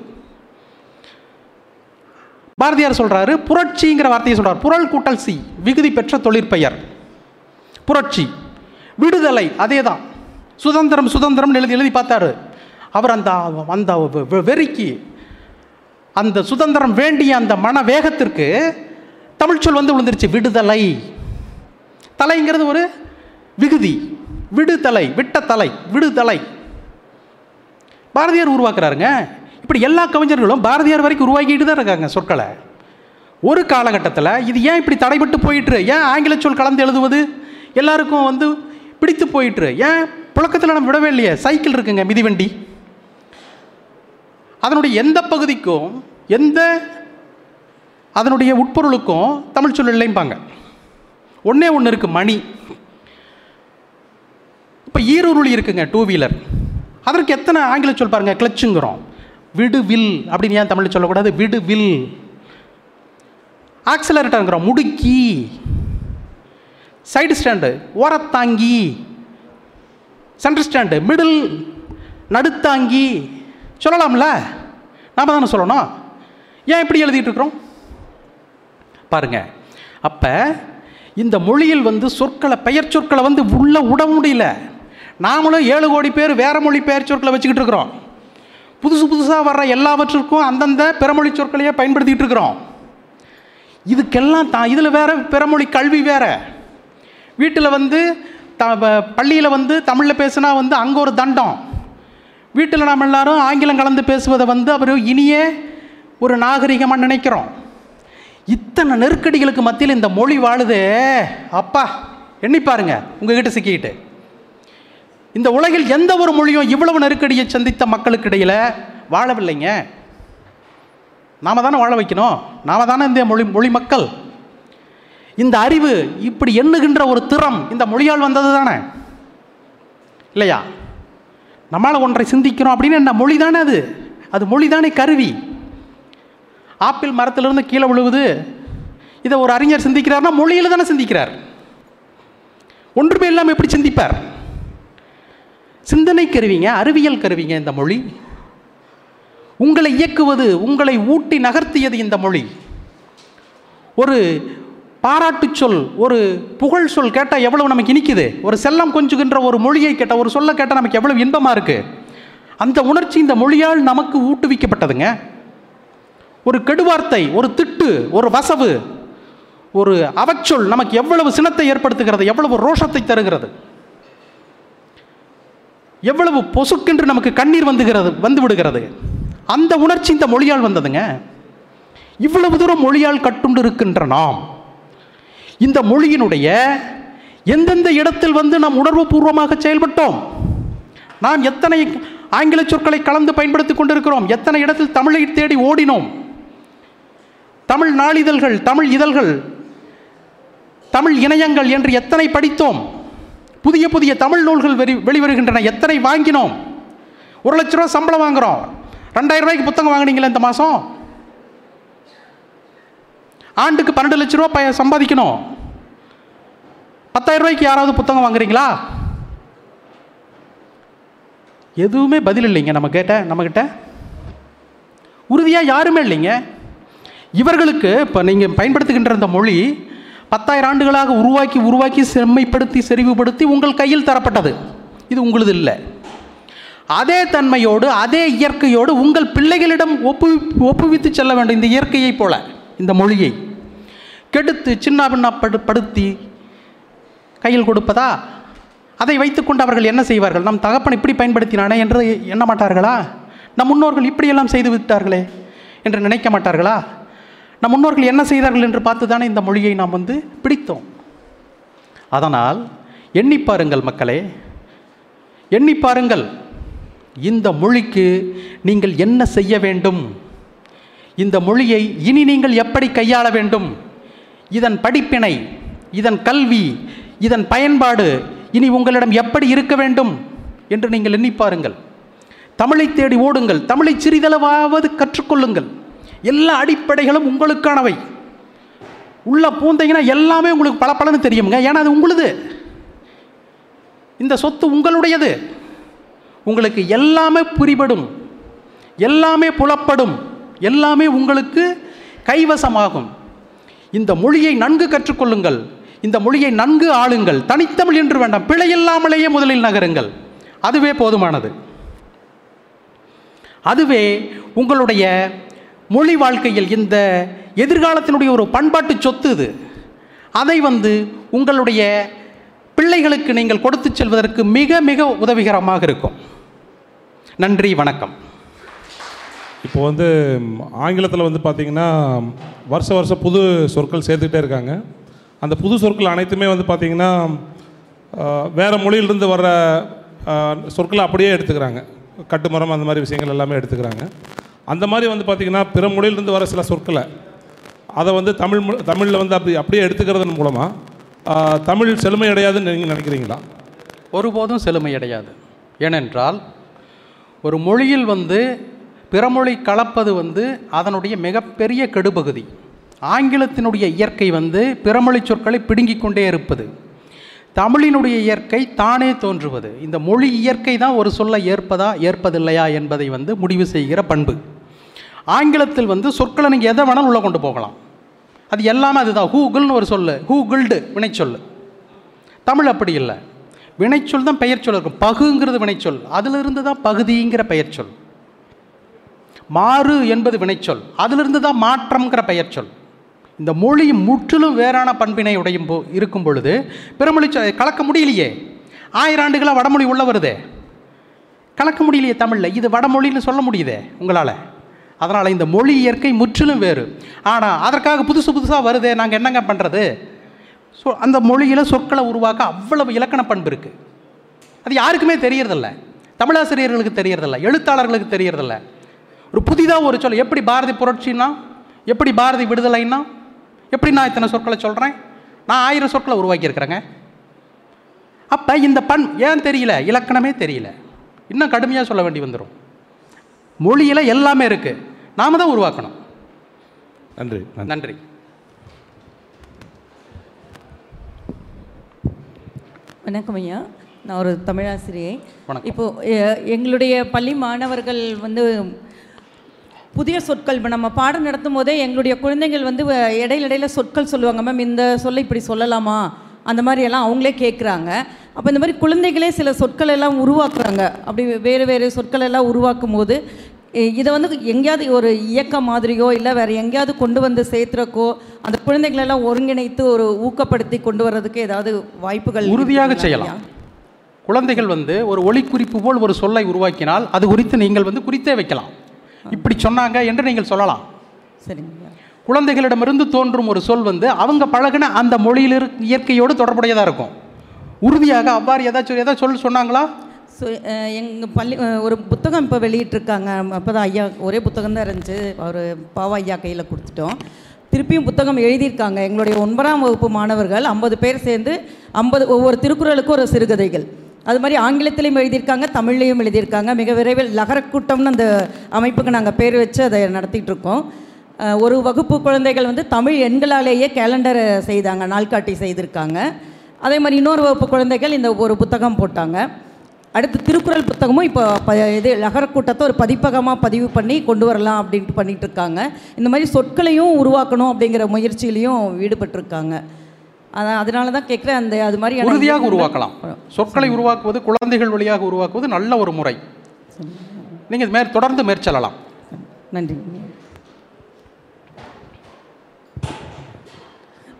பாரதியார் சொல்கிறாரு புரட்சிங்கிற வார்த்தையை சொல்கிறார் புரள் கூட்டல் சி விகுதி பெற்ற தொழிற்பெயர் புரட்சி. விடுதலை அதே தான் சுதந்திரம் சுதந்திரம் எழுதி எழுதி பார்த்தாரு. அவர் அந்த அந்த வெ- வெறிக்கு அந்த சுதந்திரம் வேண்டிய அந்த மன வேகத்திற்கு தமிழ்ச்சொல் வந்து விழுந்துருச்சு விடுதலை. தலைங்கிறது ஒரு விகுதி விடுதலை விட்டத்தலை விடுதலை. பாரதியார் உருவாக்குறாருங்க. இப்படி எல்லா கவிஞர்களும் பாரதியார் வரைக்கும் உருவாக்கிட்டு தான் இருக்காங்க சொற்களை. ஒரு காலகட்டத்தில் இது ஏன் இப்படி தடைபட்டு போயிட்டுரு? ஏன் ஆங்கில சொல் கலந்து எழுதுவது? எல்லாருக்கும் வந்து பிடித்து போயிட்டுரு. ஏன் புழக்கத்தில் நம்ம விடவே இல்லையே? சைக்கிள் இருக்குங்க மிதிவண்டி. அதனுடைய எந்த பகுதிக்கும் எந்த அதனுடைய உட்பொருளுக்கும் தமிழ் சொல் இல்லைம்பாங்க ஒன்றே ஒன்று இருக்குது மணி. இப்போ ஈரூருளி இருக்குங்க டூ வீலர் அதற்கு எத்தனை ஆங்கில சொல் பாருங்கள் கிளச்சுங்கிறோம். விடு வில் அப்படின்னு ஏன் தமிழ் சொல்லக்கூடாது? விடு வில் ஆக்சிலரேட்டருங்கிறோம் முடுக்கி. சைடு ஸ்டாண்டு ஓரத்தாங்கி. சென்டர் ஸ்டாண்டு மிடில் நடுத்தாங்கி. சொல்லலாம்ல? நாம் தானே சொல்லணும். ஏன் இப்படி எழுதிட்டு இருக்கிறோம் பாருங்கள் அப்போ இந்த மொழியில் வந்து சொற்களை பெயர் சொற்களை வந்து உள்ளே விட முடியல. நாமளும் ஏழு கோடி பேர் வேறு மொழி பெயர் சொற்களை வச்சுக்கிட்டு இருக்கிறோம். புதுசு புதுசாக வர்ற எல்லாவற்றிற்கும் அந்தந்த பிறமொழி சொற்களையே பயன்படுத்திக்கிட்டு இருக்கிறோம். இதுக்கெல்லாம் தான் இதில் வேறு பிறமொழி கல்வி வேற. வீட்டில் வந்து த பள்ளியில் வந்து தமிழில் பேசுனா வந்து அங்கே ஒரு தண்டம். வீட்டில் நாம் எல்லாரும் ஆங்கிலம் கலந்து பேசுவதை வந்து அவர் இனியே ஒரு நாகரிகமாக நினைக்கிறோம். இத்தனை நெருக்கடிகளுக்கு மத்தியில் இந்த மொழி வாழுதே. அப்பா எண்ணி பாருங்க உங்ககிட்ட சிக்கிக்கிட்டு. இந்த உலகில் எந்த ஒரு மொழியும் இவ்வளவு நெருக்கடியை சந்தித்த மக்களுக்கு இடையில் வாழவில்லைங்க. நாம தானே வாழ வைக்கணும். நாம தானே இந்த மொழி மொழி மக்கள். இந்த அறிவு இப்படி எண்ணுகின்ற ஒரு திறம் இந்த மொழியால் வந்தது தானே? இல்லையா? நம்மளால் ஒன்றை சிந்திக்கிறோம் அப்படின்னு என்ன மொழி தானே அது? அது மொழி தானே கருவி. ஆப்பிள் மரத்திலிருந்து கீழே விழுவுது இதை ஒரு அறிஞர் சிந்திக்கிறார்னா மொழியில் தானே சிந்திக்கிறார். ஒன்றுமே இல்லாமல் எப்படி சிந்திப்பார்? சிந்தனை கருவிங்க அறிவியல் கருவிங்க இந்த மொழி. உங்களை இயக்குவது உங்களை ஊட்டி நகர்த்தியது இந்த மொழி. ஒரு பாராட்டு சொல் ஒரு புகழ் சொல் கேட்டால் எவ்வளவு நமக்கு இனிக்குது? ஒரு செல்லம் கொஞ்சுகின்ற ஒரு மொழியை கேட்டால் ஒரு சொல்ல கேட்டால் நமக்கு எவ்வளவு இன்பமாக இருக்குது அந்த உணர்ச்சி இந்த மொழியால் நமக்கு ஊட்டுவிக்கப்பட்டதுங்க. ஒரு கெடுவார்த்தை ஒரு திட்டு ஒரு வசவு ஒரு அவச்சொல் நமக்கு எவ்வளவு சினத்தை ஏற்படுத்துகிறது எவ்வளவு ரோஷத்தை தருகிறது. எவ்வளவு பொசுக்கென்று நமக்கு கண்ணீர் வந்துகிறது வந்து விடுகிறது. அந்த உணர்ச்சி இந்த மொழியால் வந்ததுங்க. இவ்வளவு தூரம் மொழியால் கட்டுண்டு இருக்கின்ற நாம் இந்த மொழியினுடைய எந்தெந்த இடத்தில் வந்து நாம் உணர்வு பூர்வமாக செயல்பட்டோம்? நாம் எத்தனை ஆங்கில சொற்களை கலந்து பயன்படுத்தி கொண்டிருக்கிறோம்? எத்தனை இடத்தில் தமிழை தேடி ஓடினோம்? தமிழ் நாளிதழ்கள் தமிழ் இதழ்கள் தமிழ் இணையங்கள் என்று எத்தனை படித்தோம்? புதிய புதிய தமிழ் நூல்கள் வெளி வெளிவருகின்றன. எத்தனை வாங்கினோம்? ஒரு லட்ச ரூபா சம்பளம் வாங்குகிறோம் ரெண்டாயிரம் ரூபாய்க்கு புத்தகம் வாங்கினீங்களா இந்த மாதம் ஆண்டுக்கு பன்னெண்டு லட்ச ரூபா ப சம்பாதிக்கணும். பத்தாயிரம் ரூபாய்க்கு யாராவது புத்தகம் வாங்குறீங்களா? எதுவுமே பதில் இல்லைங்க நம்ம கேட்ட நம்மக்கிட்ட உறுதியாக யாருமே இல்லைங்க. இவர்களுக்கு இப்போ நீங்கள் பயன்படுத்துகின்ற இந்த மொழி பத்தாயிரம் ஆண்டுகளாக உருவாக்கி உருவாக்கி செம்மைப்படுத்தி செறிவுபடுத்தி உங்கள் கையில் தரப்பட்டது. இது உங்களது இல்லை. அதே தன்மையோடு அதே இயற்கையோடு உங்கள் பிள்ளைகளிடம் ஒப்பு ஒப்புவித்து செல்ல வேண்டும் இந்த இயற்கையைப் போல இந்த மொழியை. கெடுத்து சின்ன பின்னப்படு படுத்தி கையில் கொடுப்பதா? அதை வைத்துக்கொண்டு அவர்கள் என்ன செய்வார்கள்? நம் தகப்பன் இப்படி பயன்படுத்தினானே என்று எண்ண மாட்டார்களா? நம் முன்னோர்கள் இப்படியெல்லாம் செய்து விட்டார்களே என்று நினைக்க மாட்டார்களா? நம் முன்னோர்கள் என்ன செய்தார்கள் என்று பார்த்து தானே இந்த மொழியை நாம் வந்து பிடித்தோம். அதனால் எண்ணி பாருங்கள் மக்களே எண்ணி பாருங்கள். இந்த மொழிக்கு நீங்கள் என்ன செய்ய வேண்டும்? இந்த மொழியை இனி நீங்கள் எப்படி கையாள வேண்டும்? இதன் படிப்பினை இதன் கல்வி இதன் பயன்பாடு இனி உங்களிடம் எப்படி இருக்க வேண்டும்? என்று நீங்கள் எண்ணி பாருங்கள். தமிழை தேடி ஓடுங்கள். தமிழை சிறிதளவாவது கற்றுக்கொள்ளுங்கள். எல்லா அடிப்படைகளும் உங்களுக்கானவை. உள்ள பூந்தீங்கன்னா எல்லாமே உங்களுக்கு பல தெரியுங்க ஏன்னா அது உங்களுது. இந்த சொத்து உங்களுடையது. உங்களுக்கு எல்லாமே புரிபடும். எல்லாமே புலப்படும். எல்லாமே உங்களுக்கு கைவசமாகும். இந்த மொழியை நன்கு கற்றுக்கொள்ளுங்கள். இந்த மொழியை நன்கு ஆளுங்கள். தனித்தமிழ் என்று வேண்டாம். பிழையில்லாமலேயே முதலில் நகருங்கள். அதுவே போதுமானது. அதுவே உங்களுடைய மொழி வாழ்க்கையில் இந்த எதிர்காலத்தினுடைய ஒரு பண்பாட்டு சொத்து இது. அதை வந்து உங்களுடைய பிள்ளைகளுக்கு நீங்கள் கொடுத்து செல்வதற்கு மிக மிக உதவிகரமாக இருக்கும். நன்றி வணக்கம். இப்போ வந்து ஆங்கிலத்தில் வந்து பார்த்திங்கன்னா வருஷ வருஷம் புது சொற்கள் சேர்த்துக்கிட்டே இருக்காங்க. அந்த புது சொற்கள் அனைத்துமே வந்து பார்த்திங்கன்னா வேறு மொழியிலிருந்து வர்ற சொற்களை அப்படியே எடுத்துக்கிறாங்க. கட்டுமரம் அந்த மாதிரி விஷயங்கள் எல்லாமே எடுத்துக்கிறாங்க. அந்த மாதிரி வந்து பார்த்திங்கன்னா பிற மொழியிலிருந்து வர சில சொற்களை அதை வந்து தமிழ் தமிழில் வந்து அப்படி அப்படியே எடுத்துக்கிறதன் மூலமாக தமிழ் செழுமையடையாதுன்னு நீங்கள் நினைக்கிறீங்களா? ஒருபோதும் செழுமையடையாது ஏனென்றால் ஒரு மொழியில் வந்து பிறமொழி கலப்பது வந்து அதனுடைய மிகப்பெரிய கெடுபகுதி. ஆங்கிலத்தினுடைய இயற்கை வந்து பிறமொழி சொற்களை பிடுங்கிக் கொண்டே இருப்பது. தமிழினுடைய இயற்கை தானே தோன்றுவது. இந்த மொழி இயற்கை தான் ஒரு சொல்லை ஏற்பதா ஏற்பதில்லையா என்பதை வந்து முடிவு செய்கிற பண்பு. ஆங்கிலத்தில் வந்து சொற்களை நீங்கள் எதை வேணாலும் உள்ளே கொண்டு போகலாம். அது எல்லாமே அதுதான். ஹூகுல்னு ஒரு சொல்லு. ஹூகுல்டு வினைச்சொல் தமிழ் அப்படி இல்லை. வினைச்சொல் தான் பெயர்ச்சொல் இருக்கும். பகுங்கிறது வினைச்சொல். அதிலிருந்து தான் பகுதிங்கிற பெயர்ச்சொல் மாறு என்பது வினைச்சொல். அதிலிருந்து தான் மாற்றம்ங்கிற பெயர்ச்சொல் இந்த மொழி முற்றிலும் வேறான பண்பினை உடையும் போ இருக்கும் பொழுது பிறமொழி கலக்க முடியலையே. ஆயிரம் ஆண்டுகளாக வடமொழி உள்ள வருதே. கலக்க முடியலையே தமிழில். இது வடமொழின்னு சொல்ல முடியுதே உங்களால்? அதனால் இந்த மொழி இயற்கை முற்றிலும் வேறு. ஆனால் அதற்காக புதுசு புதுசாக வருதே நாங்கள் என்னங்க பண்ணுறது ஸோ அந்த மொழியில் சொற்களை உருவாக்க அவ்வளவு இலக்கண பண்பு இருக்குது அது யாருக்குமே தெரியறதில்ல. தமிழாசிரியர்களுக்கு தெரியறதில்ல. எழுத்தாளர்களுக்கு தெரியறதில்ல. ஒரு புதிதாக ஒரு சொல் எப்படி பாரதி புரட்சின்னா எப்படி பாரதி விடுதலைன்னா எப்படி நான் இத்தனை சொற்களை சொல்கிறேன் நான் ஆயிரம் சொற்களை உருவாக்கியிருக்கிறேங்க. அப்போ இந்த பண் ஏன் தெரியல? இலக்கணமே தெரியல. இன்னும் கடுமையாக சொல்ல வேண்டி வந்துடும் மொழியில் எல்லாமே இருக்குது நாம தான் உருவாக்கணும். நன்றி நன்றி. வணக்கம் ஐயா. நான் ஒரு தமிழாசிரியை. வணக்கம். இப்போ எ- எங்களுடைய பள்ளி மாணவர்கள் வந்து புதிய சொற்கள் இப்போ நம்ம பாடம் நடத்தும் போதே எங்களுடைய குழந்தைகள் வந்து வ- இடையில இடையில சொற்கள் சொல்லுவாங்க. மேம் இந்த சொல்லை இப்படி சொல்லலாமா? அந்த மாதிரி எல்லாம் அவங்களே கேட்குறாங்க அப்போ இந்த மாதிரி குழந்தைகளே சில சொற்கள் எல்லாம் உருவாக்குறாங்க. அப்படி வேறு வேறு சொற்கள் எல்லாம் உருவாக்கும் போது இதை வந்து எங்கேயாவது ஒரு இயக்கம் மாதிரியோ இல்லை வேறு எங்கேயாவது கொண்டு வந்து சேர்த்துறக்கோ அந்த குழந்தைகளை எல்லாம் ஒருங்கிணைத்து ஒரு ஊக்கப்படுத்தி கொண்டு வர்றதுக்கு ஏதாவது வாய்ப்புகள் உறுதியாக செய்யலாம்? குழந்தைகள் வந்து ஒரு ஒளிக்குறிப்பு போல் ஒரு சொல்லை உருவாக்கினால் அது குறித்து நீங்கள் வந்து குறித்தே வைக்கலாம். இப்படி சொன்னாங்க என்று நீங்கள் சொல்லலாம். சரிங்க. குழந்தைகளிடமிருந்து தோன்றும் ஒரு சொல் வந்து அவங்க பழகின அந்த மொழியில் இயற்கையோடு தொடர்புடையதாக இருக்கும். உறுதியாக அவ்வாறு ஏதாச்சும் ஏதாச்சும் சொல் சொன்னாங்களா? ஸோ uh, எங்கள் பள்ளி ஒரு புத்தகம் இப்போ வெளியிட்டிருக்காங்க. அப்போ தான் ஐயா ஒரே புத்தகம் தான் இருந்துச்சு. அவர் பாவா ஐயா கையில் கொடுத்துட்டோம். திருப்பியும் புத்தகம் எழுதியிருக்காங்க. எங்களுடைய ஒன்பதாம் வகுப்பு மாணவர்கள் ஐம்பது பேர் சேர்ந்து ஐம்பது ஒவ்வொரு திருக்குறளுக்கும் ஒரு சிறுகதைகள். அது மாதிரி ஆங்கிலத்திலையும் எழுதியிருக்காங்க தமிழ்லையும் எழுதியிருக்காங்க. மிக விரைவில் லகரக்கூட்டம்னு அந்த அமைப்புக்கு நாங்கள் பேர் வச்சு அதை நடத்திட்டு இருக்கோம் ஒரு வகுப்பு குழந்தைகள் வந்து தமிழ் எண்களாலேயே கேலண்டரை செய்தாங்க நாள்காட்டி செய்திருக்காங்க. அதே மாதிரி இன்னொரு வகுப்பு குழந்தைகள் இந்த ஒரு புத்தகம் போட்டாங்க. அடுத்து திருக்குறள் புத்தகமும் இப்போ ப இது லகரக்கூட்டத்தை ஒரு பதிப்பகமாக பதிவு பண்ணி கொண்டு வரலாம் அப்படின்ட்டு பண்ணிட்டு இருக்காங்க. இந்த மாதிரி சொற்களையும் உருவாக்கணும் அப்படிங்கிற முயற்சியிலையும் ஈடுபட்டிருக்காங்க. அதான் அதனால தான் கேட்குறேன் அந்த அது மாதிரி உறுதியாக உருவாக்கலாம். சொற்களை உருவாக்குவது குழந்தைகள் வழியாக உருவாக்குவது நல்ல ஒரு முறை. நீங்கள் மேற் தொடர்ந்து மேற்செல்லலாம் நன்றி.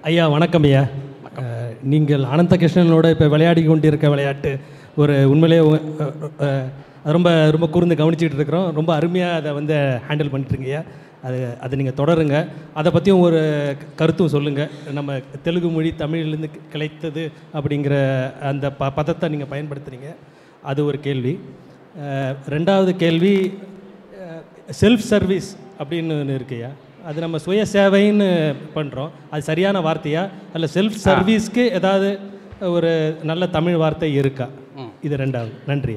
ஐயா வணக்கம் ஐயா. நீங்கள் அனந்த கிருஷ்ணனோட இப்போ விளையாடி கொண்டிருக்க விளையாட்டு ஒரு உண்மையிலேயே ரொம்ப ரொம்ப கூர்ந்து கவனிச்சிட்டு இருக்கிறோம். ரொம்ப அருமையாக அதை வந்து ஹேண்டில் பண்ணிட்டுருங்க ஐயா. அது அதை நீங்கள் தொடருங்க. அதை பற்றியும் ஒரு கருத்தும் சொல்லுங்கள் நம்ம தெலுங்கு மொழி தமிழ்லேருந்து கிளைத்தது அப்படிங்கிற அந்த ப பதத்தை நீங்கள் பயன்படுத்துகிறீங்க அது ஒரு கேள்வி. ரெண்டாவது கேள்வி செல்ஃப் சர்வீஸ் அப்படின்னு ஒன்று இருக்குயா அது நம்ம சுய சேவைன்னு பண்ணுறோம் அது சரியான வார்த்தையா? அல்ல செல்ஃப் சர்வீஸ்க்கு ஏதாவது ஒரு நல்ல தமிழ் வார்த்தை இருக்கா? இது ரெண்டாவது. நன்றி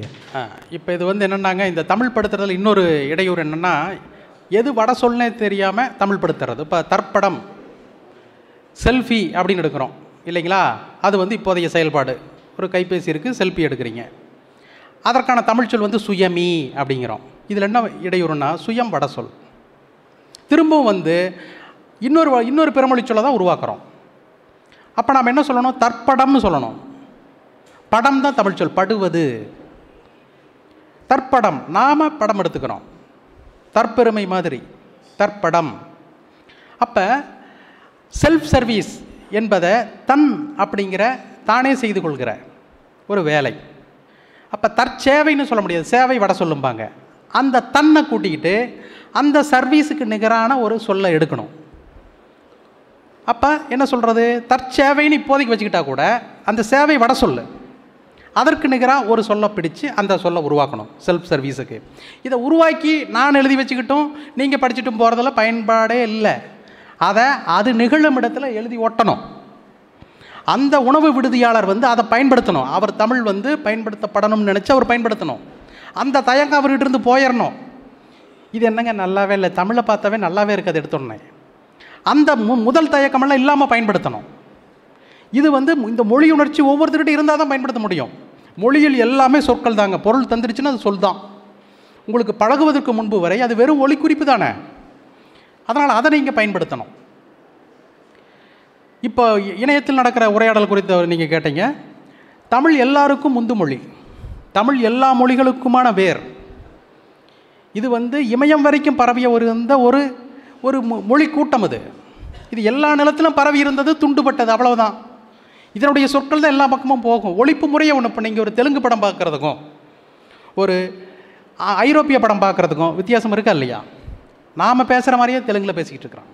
இப்போ இது வந்து என்னென்னாங்க இந்த தமிழ் படுத்துறதுல இன்னொரு இடையூறு என்னென்னா எது வட சொல்னே தெரியாமல் தமிழ் படுத்துறது. இப்போ தற்படம் செல்ஃபி அப்படின்னு எடுக்கிறோம். இல்லைங்களா? அது வந்து இப்போதைய செயல்பாடு. ஒரு கைபேசி இருக்குது செல்ஃபி எடுக்கிறீங்க. அதற்கான தமிழ் சொல் வந்து சுயமி அப்படிங்கிறோம். இதில் என்ன இடையூறுனா சுயம் வட சொல். திரும்பவும் வந்து இன்னொரு வ- இன்னொரு பிறமொழி சொல்லை தான் உருவாக்குறோம். அப்போ நாம் என்ன சொல்லணும்? தற்படம்னு சொல்லணும். படம் தான் தமிழ் சொல் படுவது. தற்படம் நாம் படம் எடுத்துக்கிறோம். தற்பெருமை மாதிரி தற்படம். அப்போ செல்ஃப் சர்வீஸ் என்பதை தன் அப்படிங்கிற தானே செய்து கொள்கிற ஒரு வேலை. அப்போ தற்சேவைன்னு சொல்ல முடியாது சேவை வட சொல்லும்பாங்க. அந்த தன்னை கூட்டிக்கிட்டு அந்த சர்வீஸுக்கு நிகரான ஒரு சொல்லை எடுக்கணும். அப்போ என்ன சொல்கிறது தற்சேவைன்னு இப்போதைக்கு வச்சுக்கிட்டா கூட அந்த சேவை வட சொல்லு. அதற்கு நிகராக ஒரு சொல்லை பிடிச்சு அந்த சொல்லை உருவாக்கணும் செல்ஃப் சர்வீஸுக்கு இதை உருவாக்கி நான் எழுதி வச்சுக்கிட்டும் நீங்கள் படிச்சுட்டும் போகிறதுல பயன்பாடே இல்லை. அதை அது நிகழும் இடத்துல எழுதி ஒட்டணும். அந்த உணவு விடுதியாளர் வந்து அதை பயன்படுத்தணும். அவர் தமிழ் வந்து பயன்படுத்தப்படணும்னு நினச்சி அவர் பயன்படுத்தணும். அந்த தயக்கம் அவர்கிட்ட இருந்து போயிடணும் இது என்னங்க நல்லாவே இல்லை. தமிழை பார்த்தாவே நல்லாவே இருக்குது எடுத்தோடனே. அந்த மு முதல் தயக்கமெல்லாம் இல்லாமல் பயன்படுத்தணும். இது வந்து இந்த மொழி உணர்ச்சி ஒவ்வொருத்தர்கிட்ட இருந்தால் தான் பயன்படுத்த முடியும். மொழியில் எல்லாமே சொற்கள் தாங்க. பொருள் தந்துருச்சுன்னா அது சொல் தான். உங்களுக்கு பழகுவதற்கு முன்பு வரை அது வெறும் ஒலி குறிப்பு தானே. அதனால் அதை நீங்கள் பயன்படுத்தணும். இப்போ இணையத்தில் நடக்கிற உரையாடல் குறித்து நீங்கள் கேட்டீங்க. தமிழ் எல்லாருக்கும் முந்து மொழி. தமிழ் எல்லா மொழிகளுக்குமான வேர். இது வந்து இமயம் வரைக்கும் பரவிய ஒரு இந்த ஒரு ஒரு மொ- மொழி கூட்டம் அது. இது எல்லா நிலத்திலும் பரவி இருந்தது துண்டுபட்டது அவ்வளவுதான். இதனுடைய சொற்கள் தான் எல்லா பக்கமும் போகும். ஒழிப்பு முறையை ஒன்று இப்போ நீங்கள் ஒரு தெலுங்கு படம் பார்க்குறதுக்கும் ஒரு ஐரோப்பிய படம் பார்க்குறதுக்கும் வித்தியாசம் இருக்கா இல்லையா? நாம் பேசுகிற மாதிரியே தெலுங்கில் பேசிக்கிட்டு இருக்கிறோம்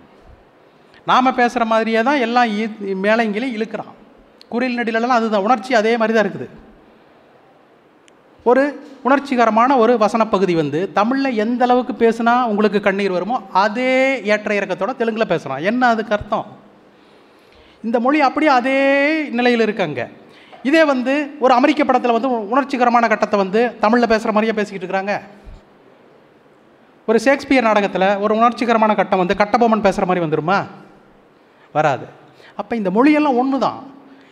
நாம் பேசுகிற மாதிரியே தான் எல்லாம் மேலே மேலங்கிலையும் இழுக்கிறான். குரில் நடிலெல்லாம் அதுதான். உணர்ச்சி அதே மாதிரி தான் இருக்குது. ஒரு உணர்ச்சிகரமான ஒரு வசனப்பகுதி வந்து தமிழில் எந்த அளவுக்கு பேசுனா உங்களுக்கு கண்ணீர் வருமோ அதே ஏற்ற இறக்கத்தோட தெலுங்கில் பேசுகிறான் என்ன அதுக்கு அர்த்தம்? இந்த மொழி அப்படியே அதே நிலையில் இருக்காங்க இதே வந்து ஒரு அமெரிக்க படத்தில் வந்து உணர்ச்சிகரமான கட்டத்தை வந்து தமிழில் பேசுகிற மாதிரியே பேசிக்கிட்டு இருக்கிறாங்க ஒரு ஷேக்ஸ்பியர் நாடகத்தில் ஒரு உணர்ச்சிகரமான கட்டம் வந்து கட்டபொம்மன் பேசுகிற மாதிரி வந்துருமா? வராது. அப்போ இந்த மொழியெல்லாம் ஒன்று தான்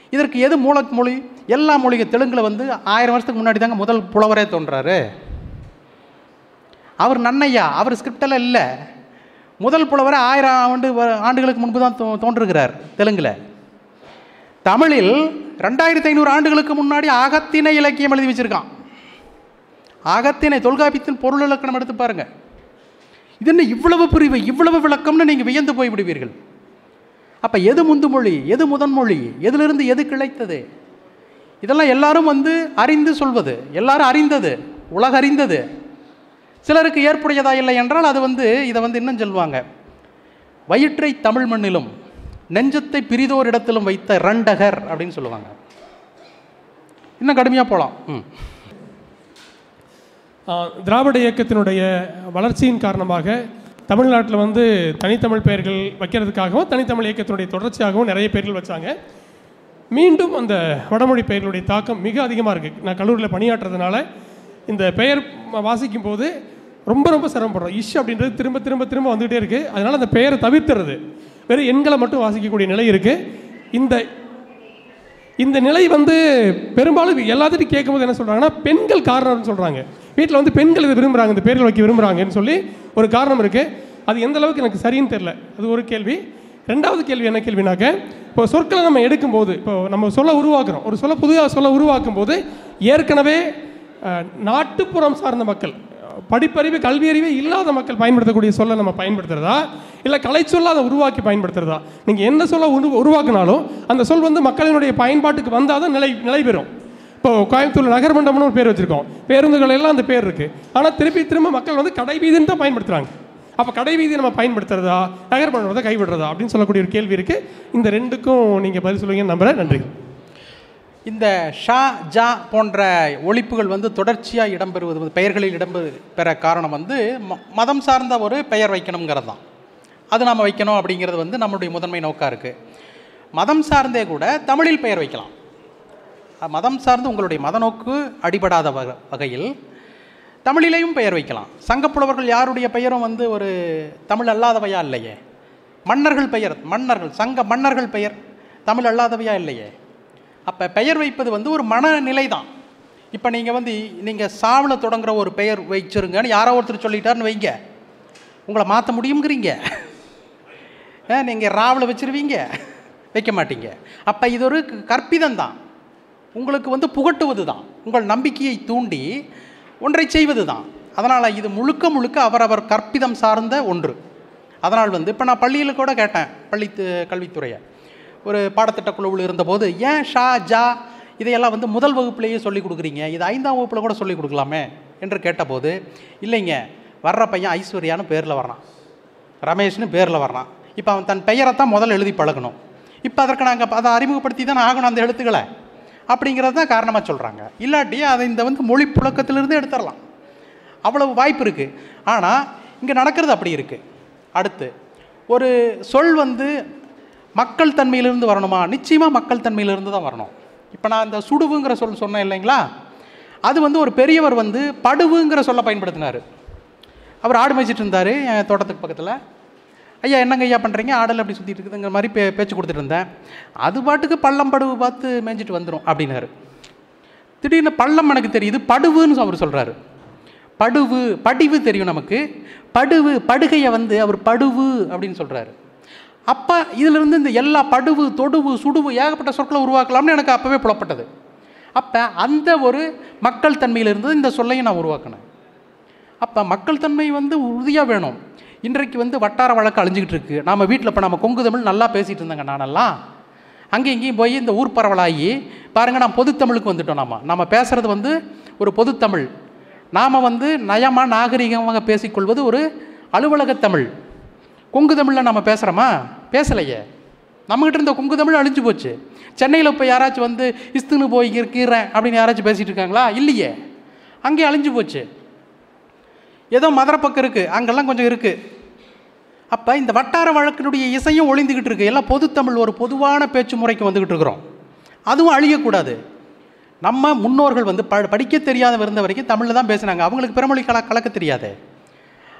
இதற்கு எது மூல மொழி? எல்லா மொழிகள் தெலுங்கில் வந்து ஆயிரம் வருஷத்துக்கு முன்னாடி தாங்க முதல் புலவரே தோன்றாரு. அவர் நன்னையா? அவர் ஸ்கிரிப்டெல்லாம் இல்லை. முதல் புலவரை ஆயிரம் ஆண்டு வ- ஆண்டுகளுக்கு முன்பு தான் தோ தோன்றுகிறார் தெலுங்கில். தமிழில் ரெண்டாயிரத்தி ஐநூறு ஆண்டுகளுக்கு முன்னாடி அகத்திணை இலக்கியம் எழுதி வச்சுருக்கான். அகத்திணை தொல்காப்பியத்தின் பொருள் இலக்கணம் எடுத்து பாருங்கள் இது என்ன இவ்வளவு பிரிவு இவ்வளவு விளக்கம்னு நீங்கள் வியந்து போய் விடுவீர்கள். அப்போ எது முந்து மொழி எது முதன்மொழி எதிலிருந்து எது கிளைத்தது? இதெல்லாம் எல்லாரும் வந்து அறிந்து சொல்வது எல்லாரும் அறிந்தது உலக அறிந்தது சிலருக்கு ஏற்புடையதா இல்லை என்றால் அது வந்து இதை வந்து இன்னும் சொல்லுவாங்க. வயிற்றை தமிழ் மண்ணிலும் நெஞ்சத்தை பிரிதோர் இடத்திலும் வைத்த ரண்டகர் அப்படின்னு சொல்லுவாங்க. இன்னும் கடுமையாக போகலாம் ம். திராவிட இயக்கத்தினுடைய வளர்ச்சியின் காரணமாக தமிழ்நாட்டில் வந்து தனித்தமிழ் பெயர்கள் வைக்கிறதுக்காகவும் தனித்தமிழ் இயக்கத்தினுடைய தொடர்ச்சியாகவும் நிறைய பெயர்கள் வச்சாங்க. மீண்டும் அந்த வடமொழி பெயர்களுடைய தாக்கம் மிக அதிகமாக இருக்குது நான் கல்லூரியில் பணியாற்றுறதுனால இந்த பெயர் வாசிக்கும் போது ரொம்ப ரொம்ப சிரமப்படுறோம். இஷ் அப்படின்றது திரும்ப திரும்ப திரும்ப வந்துகிட்டே இருக்குது அதனால் அந்த பெயரை தவிர்த்துறது. வெறும் எண்களை மட்டும் வாசிக்கக்கூடிய நிலை இருக்குது இந்த இந்த நிலை வந்து பெரும்பாலும் எல்லாத்திட்டும் கேட்கும்போது என்ன சொல்கிறாங்கன்னா பெண்கள் காரணம்னு சொல்கிறாங்க வீட்டில் வந்து பெண்கள் இதை விரும்புகிறாங்க இந்த பேர்கள் வைக்க விரும்புகிறாங்கன்னு சொல்லி ஒரு காரணம் இருக்குது அது எந்த அளவுக்கு எனக்கு சரின்னு தெரில அது ஒரு கேள்வி. ரெண்டாவது கேள்வி என்ன கேள்வினாக்க இப்போ சொற்களை நம்ம எடுக்கும்போது இப்போ நம்ம சொல்ல உருவாக்குறோம். ஒரு சொல்ல புதிதாக சொல்ல உருவாக்கும் போது ஏற்கனவே நாட்டுப்புறம் சார்ந்த மக்கள் படிப்பறிவு கல்வியறிவே இல்லாத மக்கள் பயன்படுத்தக்கூடிய சொல்லை நம்ம பயன்படுத்துறதா? இல்லை கலைச்சொல்லை அதை உருவாக்கி பயன்படுத்துறதா? நீங்கள் என்ன சொல்ல உரு உருவாக்குனாலும் அந்த சொல் வந்து மக்களினுடைய பயன்பாட்டுக்கு வந்தால் தான் நிலை நிலை பெறும் இப்போ கோயம்புத்தூர் நகர்மன்றம்னு ஒரு பேர் வச்சுருக்கோம். பேருந்துகள் எல்லாம் அந்த பேர் இருக்குது ஆனால் திருப்பி திரும்ப மக்கள் வந்து கடைவீதின்னு தான் பயன்படுத்துகிறாங்க அப்போ கடைவீதி நம்ம பயன்படுத்துறதா? நகர்மன்றத்தை கைவிடுறதா? அப்படின்னு சொல்லக்கூடிய ஒரு கேள்வி இருக்குது இந்த ரெண்டுக்கும் நீங்கள் பதில் சொல்லுவீங்கன்னு நம்புறேன். நன்றி. இந்த ஷா ஜா போன்ற ஒழிப்புகள் வந்து தொடர்ச்சியாக இடம்பெறுவது பெயர்களில் இடம்பெற காரணம் வந்து ம- மதம் சார்ந்த ஒரு பெயர் வைக்கணுங்கிறது தான் அது நாம் வைக்கணும் அப்படிங்கிறது வந்து நம்மளுடைய முதன்மை நோக்காக இருக்குது மதம் சார்ந்தே கூட தமிழில் பெயர் வைக்கலாம். மதம் சார்ந்து உங்களுடைய மத நோக்கு அடிபடாத வக வகையில் தமிழிலையும் பெயர் வைக்கலாம். சங்கப்புலவர்கள் யாருடைய பெயரும் வந்து ஒரு தமிழ் அல்லாதவையா இல்லையே? மன்னர்கள் பெயர் மன்னர்கள் சங்க மன்னர்கள் பெயர் தமிழ் அல்லாதவையா இல்லையே? அப்போ பெயர் வைப்பது வந்து ஒரு மனநிலை தான் இப்போ நீங்கள் வந்து நீங்கள் சாவில் தொடங்குற ஒரு பெயர் வச்சிருங்கன்னு யாரோ ஒருத்தர் சொல்லிட்டாருன்னு வைங்க. உங்களை மாற்ற முடியுங்கிறீங்க நீங்கள் ராவில் வச்சிருவீங்க. வைக்க மாட்டீங்க. அப்போ இது ஒரு கற்பிதம் தான் உங்களுக்கு வந்து புகட்டுவது தான் உங்கள் நம்பிக்கையை தூண்டி ஒன்றை செய்வது தான் அதனால் இது முழுக்க முழுக்க அவரவர் கற்பிதம் சார்ந்த ஒன்று. அதனால் வந்து இப்போ நான் பள்ளியில் கூட கேட்டேன் பள்ளி கல்வித்துறையை. ஒரு பாடத்திட்ட குழுவில் இருந்தபோது ஏன் ஷா ஜா? இதையெல்லாம் வந்து முதல் வகுப்புலேயே சொல்லிக் கொடுக்குறீங்க. இது ஐந்தாம் வகுப்பில் கூட சொல்லிக் கொடுக்கலாமே என்று கேட்டபோது இல்லைங்க வர்ற பையன் ஐஸ்வர்யான்னு பேரில் வர்றான். ரமேஷ்னு பேரில் வர்றான். இப்போ அவன் தன் பெயரை தான் முதல்ல எழுதி பழகணும். இப்போ அதற்கு நாங்கள் அதை அறிமுகப்படுத்தி தானே ஆகணும் அந்த எழுத்துக்களை? அப்படிங்கிறது தான் காரணமாக சொல்கிறாங்க இல்லாட்டி அதை இந்த வந்து மொழி புழக்கத்திலிருந்து எடுத்துடலாம். அவ்வளவு வாய்ப்பு இருக்குது ஆனால் இங்கே நடக்கிறது அப்படி இருக்குது அடுத்து ஒரு சொல் வந்து மக்கள் தன்மையிலிருந்து வரணுமா? நிச்சயமாக மக்கள் தன்மையிலிருந்து தான் வரணும். இப்போ நான் இந்த சுடுவுங்கிற சொல் சொன்னேன் இல்லைங்களா? அது வந்து ஒரு பெரியவர் வந்து படுவுங்கிற சொல்ல பயன்படுத்தினார். அவர் ஆடு மேய்ச்சிட்டு இருந்தார் என் தோட்டத்துக்கு பக்கத்தில். ஐயா என்னங்க ஐயா பண்ணுறீங்க ஆடல் அப்படி சுற்றிட்டு இருக்குதுங்கிற மாதிரி பே பேச்சு கொடுத்துட்டு இருந்தேன். அது பாட்டுக்கு பள்ளம் படுவு பார்த்து மேய்ஞ்சிட்டு வந்துடும் அப்படின்னாரு. திடீர்னு பள்ளம் எனக்கு தெரியுது படுவுன்னு அவர் சொல்கிறாரு படுவு படிவு தெரியும் நமக்கு. படுவு படுகையை வந்து அவர் படுவு அப்படின்னு சொல்கிறாரு அப்போ இதிலிருந்து இந்த எல்லா படுவு தொடுவு சுடுவு ஏகப்பட்ட சொற்களை உருவாக்கலாம்னு எனக்கு அப்போவே புலப்பட்டது. அப்போ அந்த ஒரு மக்கள் தன்மையிலிருந்து இந்த சொல்லையும் நான் உருவாக்கினேன். அப்போ மக்கள் தன்மை வந்து உறுதியாக வேணும். இன்றைக்கு வந்து வட்டார வழக்கு அழிஞ்சிக்கிட்டு இருக்குது நாம் வீட்டில் இப்போ நம்ம கொங்கு தமிழ் நல்லா பேசிகிட்டு இருந்தேங்க நானெல்லாம். அங்கேயும் இங்கேயும் போய் இந்த ஊர் பரவலாகி பாருங்கள் நான் பொதுத்தமிழுக்கு வந்துட்டோம் நாம. நம்ம பேசுகிறது வந்து ஒரு பொதுத்தமிழ் நாம் வந்து நயமாக நாகரிகமாக பேசிக்கொள்வது ஒரு அலுவலக தமிழ். கொங்கு தமிழில் நம்ம பேசுகிறோமா பேசலையே. நம்மகிட்ட இருந்த கொங்கு தமிழ் அழிஞ்சு போச்சு. சென்னையில் இப்போ யாராச்சும் வந்து இஸ்துன்னு போய் இருக்கிறேன் அப்படின்னு யாராச்சும் பேசிகிட்டு இருக்காங்களா? இல்லையே. அங்கேயே அழிஞ்சு போச்சு. ஏதோ மதுரை பக்கம் இருக்குது அங்கெல்லாம் கொஞ்சம் இருக்குது அப்போ இந்த வட்டார வழக்கினுடைய இசையும் ஒளிந்துக்கிட்டு இருக்குது எல்லாம் பொதுத்தமிழ் ஒரு பொதுவான பேச்சு முறைக்கு வந்துக்கிட்டு இருக்கிறோம். அதுவும் அழியக்கூடாது. நம்ம முன்னோர்கள் வந்து ப படிக்க தெரியாத இருந்த வரைக்கும் தமிழில் தான் பேசுனாங்க. அவங்களுக்கு பிறமொழி கல கலக்க தெரியாது.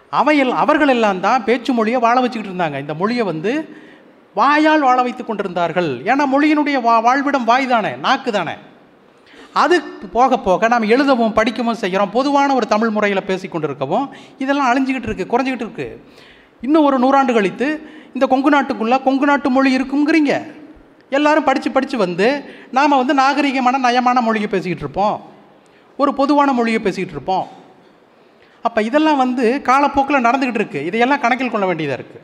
அவையில் அவர்கள் எல்லாம் தான் பேச்சு மொழியை வாழ வச்சுக்கிட்டு இருந்தாங்க. இந்த மொழியை வந்து வாயால் வாழ வைத்து கொண்டிருந்தார்கள். ஏன்னா மொழியினுடைய வா வாழ்விடம் வாய் தானே நாக்கு தானே. அது போக போக நாம் எழுதவும் படிக்கவும் செய்கிறோம். பொதுவான ஒரு தமிழ் முறையில் பேசி கொண்டிருக்கவும் இதெல்லாம் அழிஞ்சிக்கிட்டு இருக்குது குறைஞ்சிக்கிட்டு இருக்குது இன்னும் ஒரு நூறாண்டு கழித்து இந்த கொங்கு நாட்டுக்குள்ளே கொங்கு நாட்டு மொழி இருக்குங்கிறீங்க எல்லாரும் படித்து படித்து வந்து நாம் வந்து நாகரிகமான நயமான மொழியை பேசிக்கிட்டு இருப்போம். ஒரு பொதுவான மொழியை பேசிக்கிட்டு இருப்போம். அப்போ இதெல்லாம் வந்து காலப்போக்கில் நடந்துக்கிட்டு இருக்குது இதையெல்லாம் கணக்கில் கொள்ள வேண்டியதாக இருக்குது